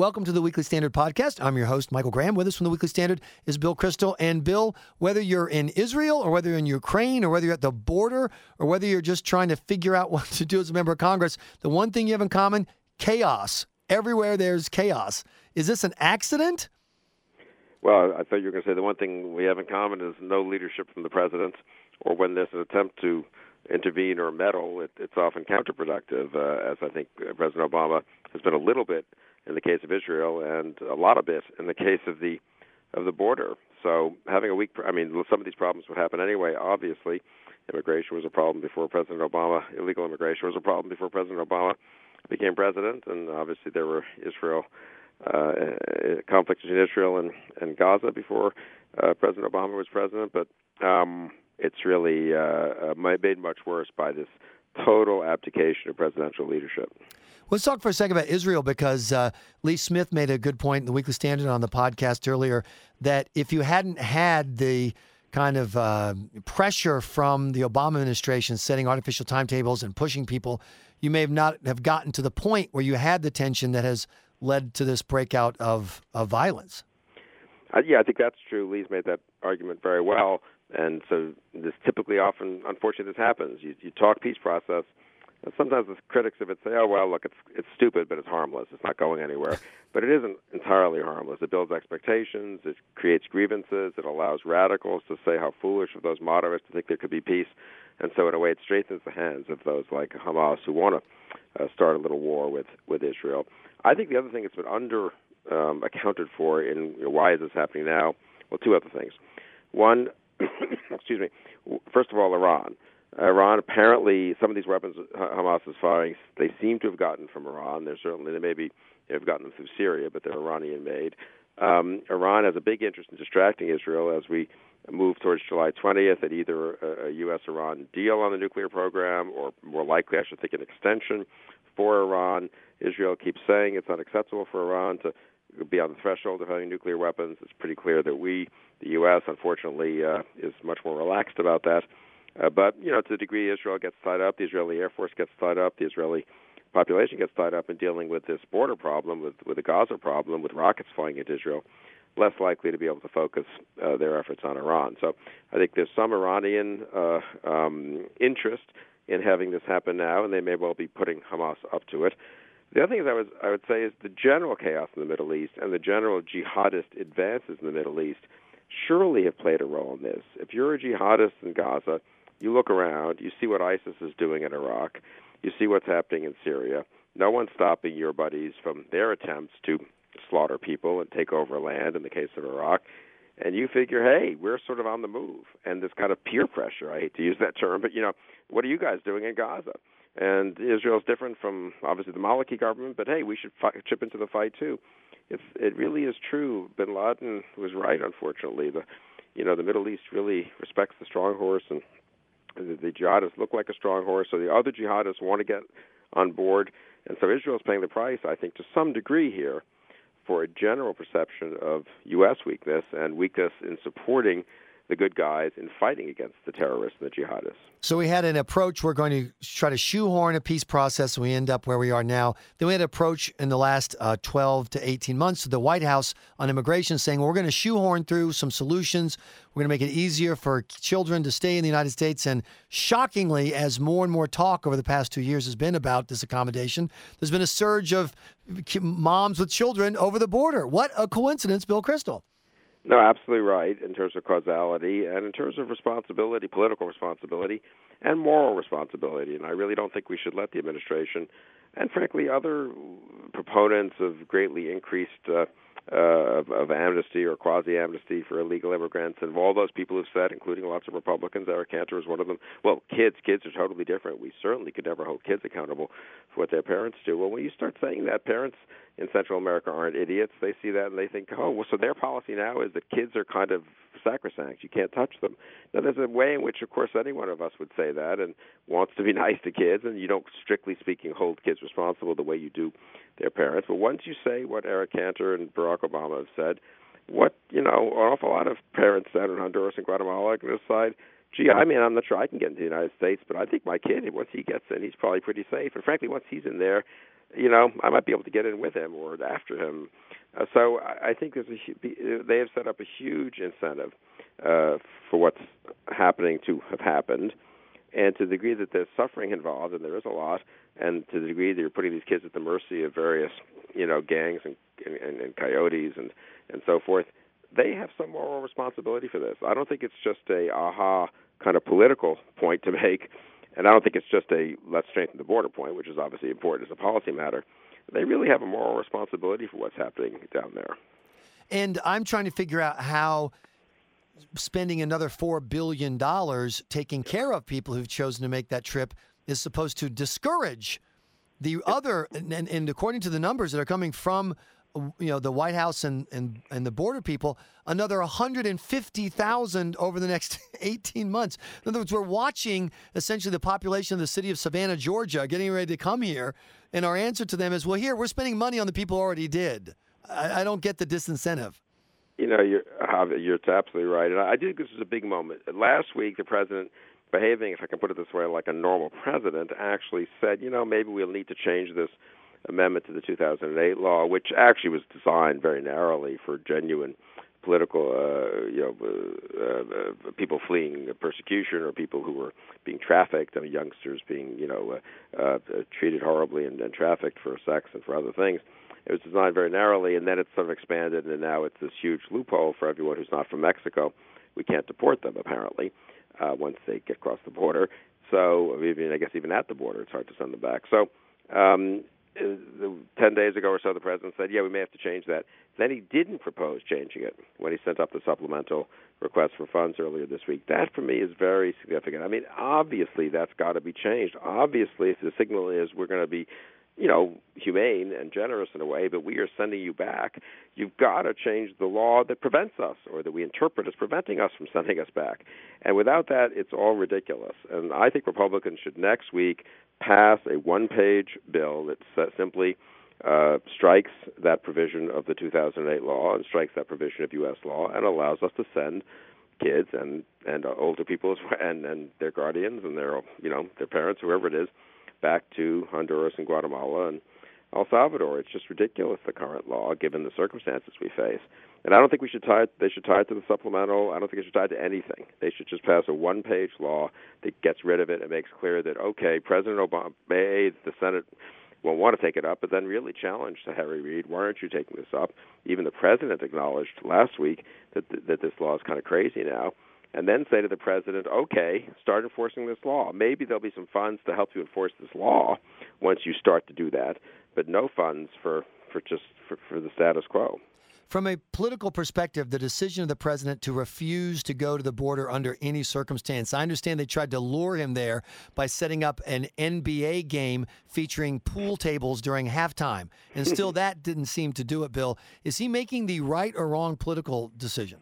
Welcome to the Weekly Standard podcast. I'm your host, Michael Graham. With us from the Weekly Standard is Bill Kristol. And Bill, whether you're in Israel or whether you're in Ukraine or whether you're at the border or whether you're just trying to figure out what to do as a member of Congress, the one thing you have in common chaos. Everywhere there's chaos. Is this an accident? Well, I thought you were going to say the one thing we have in common is no leadership from the president, or when there's an attempt to intervene or meddle, it, it's often counterproductive, uh, as I think President Obama has been a little bit in the case of Israel, and a lot of it in the case of the of the border. So having a weak, I mean, some of these problems would happen anyway. Obviously, immigration was a problem before President Obama. Illegal immigration was a problem before President Obama became president, and obviously there were Israel uh, conflicts between Israel and and Gaza before uh, President Obama was president. But um, it's really uh, uh made much worse by this total abdication of presidential leadership. Let's talk for a second about Israel because uh, Lee Smith made a good point in the Weekly Standard on the podcast earlier that if you hadn't had the kind of uh, pressure from the Obama administration setting artificial timetables and pushing people, you may have not have gotten to the point where you had the tension that has led to this breakout of, of violence. Uh, yeah, I think that's true. Lee's made that argument very well, and so this typically, often, unfortunately, this happens. You, you talk peace process and sometimes the critics of it say, "Oh well, look, it's it's stupid, but it's harmless. It's not going anywhere." But it isn't entirely harmless. It builds expectations. It creates grievances. It allows radicals to say how foolish of those moderates to think there could be peace. And so, in a way, it strengthens the hands of those like Hamas who want to uh, start a little war with with Israel. I think the other thing that's been under um, accounted for in you know, why is this happening now? Well, two other things. One, excuse me. First of all, Iran. Iran apparently some of these weapons Hamas is firing they seem to have gotten from Iran. They're certainly they maybe have gotten them through Syria, but they're Iranian made. Um, Iran has a big interest in distracting Israel as we move towards July 20th at either a, a U.S. Iran deal on the nuclear program or more likely, I should think, an extension for Iran. Israel keeps saying it's unacceptable for Iran to be on the threshold of having nuclear weapons. It's pretty clear that we, the U.S., unfortunately, uh, is much more relaxed about that. Uh, but you know, to the degree Israel gets tied up, the Israeli Air Force gets tied up, the Israeli population gets tied up in dealing with this border problem, with with the Gaza problem, with rockets flying into Israel, less likely to be able to focus uh, their efforts on Iran. So I think there's some Iranian uh, um, interest in having this happen now, and they may well be putting Hamas up to it. The other thing I would I would say is the general chaos in the Middle East and the general jihadist advances in the Middle East surely have played a role in this. If you're a jihadist in Gaza you look around, you see what ISIS is doing in Iraq, you see what's happening in Syria. No one's stopping your buddies from their attempts to slaughter people and take over land in the case of Iraq. And you figure, hey, we're sort of on the move. And this kind of peer pressure, I hate to use that term, but you know, what are you guys doing in Gaza? And Israel's different from obviously the Maliki government, but hey, we should fi- chip into the fight too. It's it really is true. Bin Laden was right, unfortunately. The you know the Middle East really respects the strong horse and the, the jihadists look like a strong horse, so the other jihadists want to get on board. And so Israel is paying the price, I think, to some degree here for a general perception of U.S. weakness and weakness in supporting the good guys in fighting against the terrorists and the jihadists. So we had an approach. We're going to try to shoehorn a peace process, and we end up where we are now. Then we had an approach in the last uh, 12 to 18 months to the White House on immigration, saying well, we're going to shoehorn through some solutions. We're going to make it easier for children to stay in the United States. And shockingly, as more and more talk over the past two years has been about this accommodation, there's been a surge of moms with children over the border. What a coincidence, Bill Kristol. No, absolutely right in terms of causality and in terms of responsibility, political responsibility, and moral responsibility. And I really don't think we should let the administration and, frankly, other proponents of greatly increased uh, uh, of, of amnesty or quasi amnesty for illegal immigrants, and all those people have said, including lots of Republicans, Eric Cantor is one of them. Well, kids, kids are totally different. We certainly could never hold kids accountable for what their parents do. Well, when you start saying that, parents in Central America aren't idiots. They see that and they think, oh, well, so their policy now is that kids are kind of sacrosanct. You can't touch them. Now, there's a way in which, of course, any one of us would say that and wants to be nice to kids, and you don't, strictly speaking, hold kids responsible the way you do their parents. But once you say what Eric Cantor and Barack Obama have said, what you know, an awful lot of parents down in Honduras and Guatemala to decide gee, I mean, I'm not sure I can get into the United States, but I think my kid, once he gets in, he's probably pretty safe. And frankly, once he's in there, you know, I might be able to get in with him or after him. Uh, so I I think there's a, they have set up a huge incentive uh, for what's happening to have happened, and to the degree that there's suffering involved, and there is a lot, and to the degree that you're putting these kids at the mercy of various, you know, gangs and and, and coyotes and and so forth, they have some moral responsibility for this. I don't think it's just a aha kind of political point to make, and I don't think it's just a let's strengthen the border point, which is obviously important as a policy matter. They really have a moral responsibility for what's happening down there. And I'm trying to figure out how spending another $4 billion taking care of people who've chosen to make that trip is supposed to discourage the other. And, and according to the numbers that are coming from you know the White House and and, and the border people another 150,000 over the next 18 months. In other words, we're watching essentially the population of the city of Savannah, Georgia, getting ready to come here, and our answer to them is, well, here we're spending money on the people who already did. I, I don't get the disincentive you know, you're you're absolutely right, and I do think this is a big moment. Last week, the president, behaving, if I can put it this way, like a normal president, actually said, you know, maybe we'll need to change this amendment to the 2008 law, which actually was designed very narrowly for genuine political, uh, you know, uh, uh, people fleeing persecution or people who were being trafficked, I mean, youngsters being, you know, uh, uh, treated horribly and, and trafficked for sex and for other things. It was designed very narrowly, and then it's sort of expanded, and now it's this huge loophole for everyone who's not from Mexico. We can't deport them apparently uh, once they get across the border. So, I mean, I guess even at the border, it's hard to send them back. So, um, uh, ten days ago or so, the president said, "Yeah, we may have to change that." Then he didn't propose changing it when he sent up the supplemental request for funds earlier this week. That, for me, is very significant. I mean, obviously, that's got to be changed. Obviously, if the signal is we're going to be you know, humane and generous in a way, but we are sending you back. You've got to change the law that prevents us or that we interpret as preventing us from sending us back. And without that, it's all ridiculous. And I think Republicans should next week pass a one page bill that simply uh, strikes that provision of the 2008 law and strikes that provision of U.S. law and allows us to send kids and and uh, older people and and their guardians and their you know their parents whoever it is back to Honduras and Guatemala and El Salvador. It's just ridiculous the current law given the circumstances we face. And I don't think we should tie it, they should tie it to the supplemental. I don't think it should tie it to anything. They should just pass a one-page law that gets rid of it and makes clear that okay, President Obama, the Senate won't want to take it up, but then really challenge to Harry Reid, why aren't you taking this up? Even the president acknowledged last week that that this law is kind of crazy now and then say to the president, okay, start enforcing this law. Maybe there'll be some funds to help you enforce this law once you start to do that, but no funds for, for just for, for the status quo. From a political perspective, the decision of the president to refuse to go to the border under any circumstance, I understand they tried to lure him there by setting up an NBA game featuring pool tables during halftime. And still, that didn't seem to do it, Bill. Is he making the right or wrong political decision?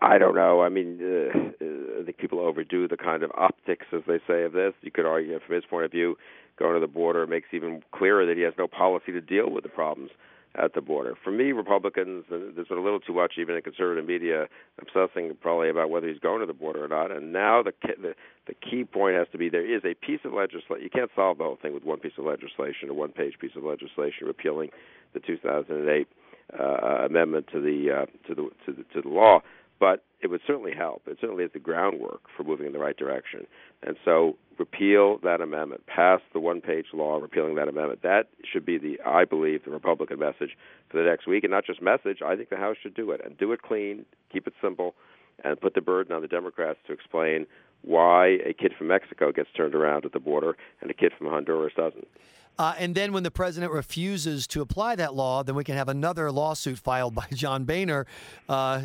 I don't know. I mean, uh, uh, I think people overdo the kind of optics, as they say, of this. You could argue, from his point of view, going to the border makes even clearer that he has no policy to deal with the problems at the border. For me, Republicans, there's been a little too much, even in conservative media, obsessing probably about whether he's going to the border or not. And now the the, the key point has to be there is a piece of legislation. You can't solve the whole thing with one piece of legislation or one page piece of legislation repealing the 2008 uh, amendment to the uh, to the to the to the law but it would certainly help. It certainly is the groundwork for moving in the right direction. And so, repeal that amendment, pass the one-page law repealing that amendment. That should be the, I believe, the Republican message for the next week, and not just message. I think the House should do it and do it clean, keep it simple, and put the burden on the Democrats to explain why a kid from Mexico gets turned around at the border and a kid from Honduras doesn't. Uh, and then when the president refuses to apply that law, then we can have another lawsuit filed by John Boehner. Uh,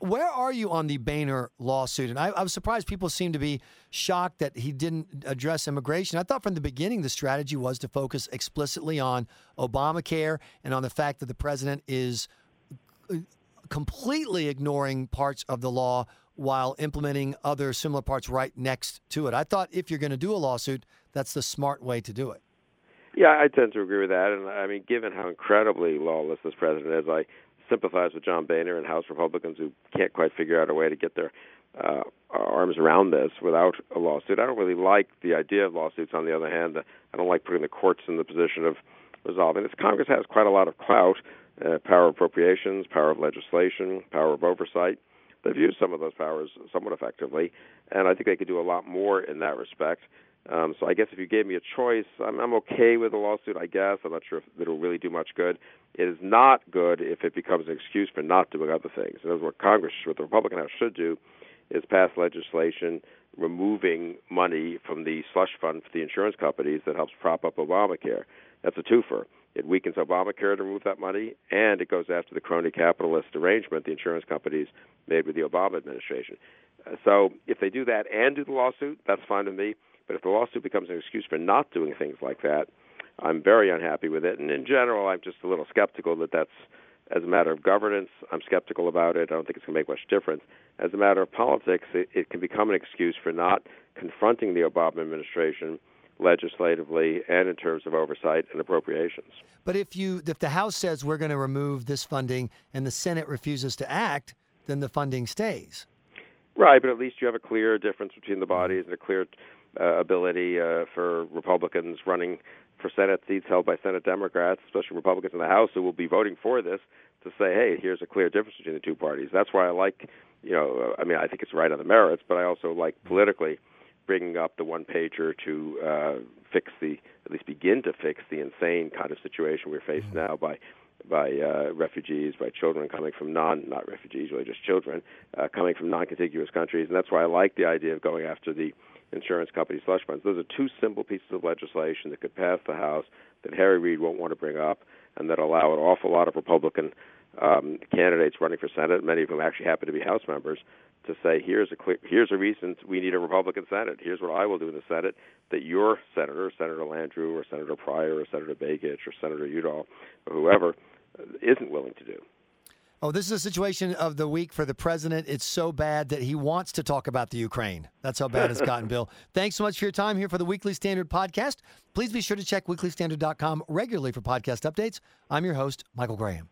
where are you on the Boehner lawsuit? And I, I, was surprised people seem to be shocked that he didn't address immigration. I thought from the beginning the strategy was to focus explicitly on Obamacare and on the fact that the president is uh, completely ignoring parts of the law while implementing other similar parts right next to it. I thought if you're going to do a lawsuit, that's the smart way to do it. Yeah, I tend to agree with that. And I mean, given how incredibly lawless this president is, I sympathize with John Boehner and House Republicans who can't quite figure out a way to get their uh, arms around this without a lawsuit. I don't really like the idea of lawsuits. On the other hand, I don't like putting the courts in the position of resolving this. Congress has quite a lot of clout, uh, power of appropriations, power of legislation, power of oversight. They've used some of those powers somewhat effectively, and I think they could do a lot more in that respect. Um, so I guess if you gave me a choice, I'm, I'm okay with a lawsuit. I guess I'm not sure if it'll really do much good. It is not good if it becomes an excuse for not doing other things. And that's what Congress, what the Republican House should do, is pass legislation removing money from the slush fund for the insurance companies that helps prop up Obamacare. That's a twofer. It weakens Obamacare to remove that money, and it goes after the crony capitalist arrangement the insurance companies made with the Obama administration. Uh, so if they do that and do the lawsuit, that's fine with me. But if the lawsuit becomes an excuse for not doing things like that, I'm very unhappy with it. And in general, I'm just a little skeptical that that's, as a matter of governance, I'm skeptical about it. I don't think it's going to make much difference. As a matter of politics, it, it can become an excuse for not confronting the Obama administration legislatively and in terms of oversight and appropriations. But if you if the House says we're going to remove this funding and the Senate refuses to act, then the funding stays. Right, but at least you have a clear difference between the bodies and a clear uh, ability uh, for Republicans running for Senate seats held by Senate Democrats, especially Republicans in the House who will be voting for this, to say, hey, here's a clear difference between the two parties. That's why I like, you know, uh, I mean, I think it's right on the merits, but I also like politically bringing up the one pager to uh, fix the, at least begin to fix the insane kind of situation we're faced mm-hmm. now by by uh, refugees, by children coming from non not refugees, really just children uh, coming from non-contiguous countries, and that's why I like the idea of going after the insurance company slush funds. Those are two simple pieces of legislation that could pass the House that Harry Reid won't want to bring up, and that allow an awful lot of Republican um, candidates running for Senate, many of whom actually happen to be House members, to say here's a clear, here's a reason we need a Republican Senate. Here's what I will do in the Senate that your senator, Senator Landrieu, or Senator Pryor, or Senator Begich, or Senator Udall, or whoever, Uh, isn't willing to do. Oh, this is a situation of the week for the president. It's so bad that he wants to talk about the Ukraine. That's how bad it's gotten, Bill. Thanks so much for your time here for the Weekly Standard podcast. Please be sure to check weeklystandard.com regularly for podcast updates. I'm your host, Michael Graham.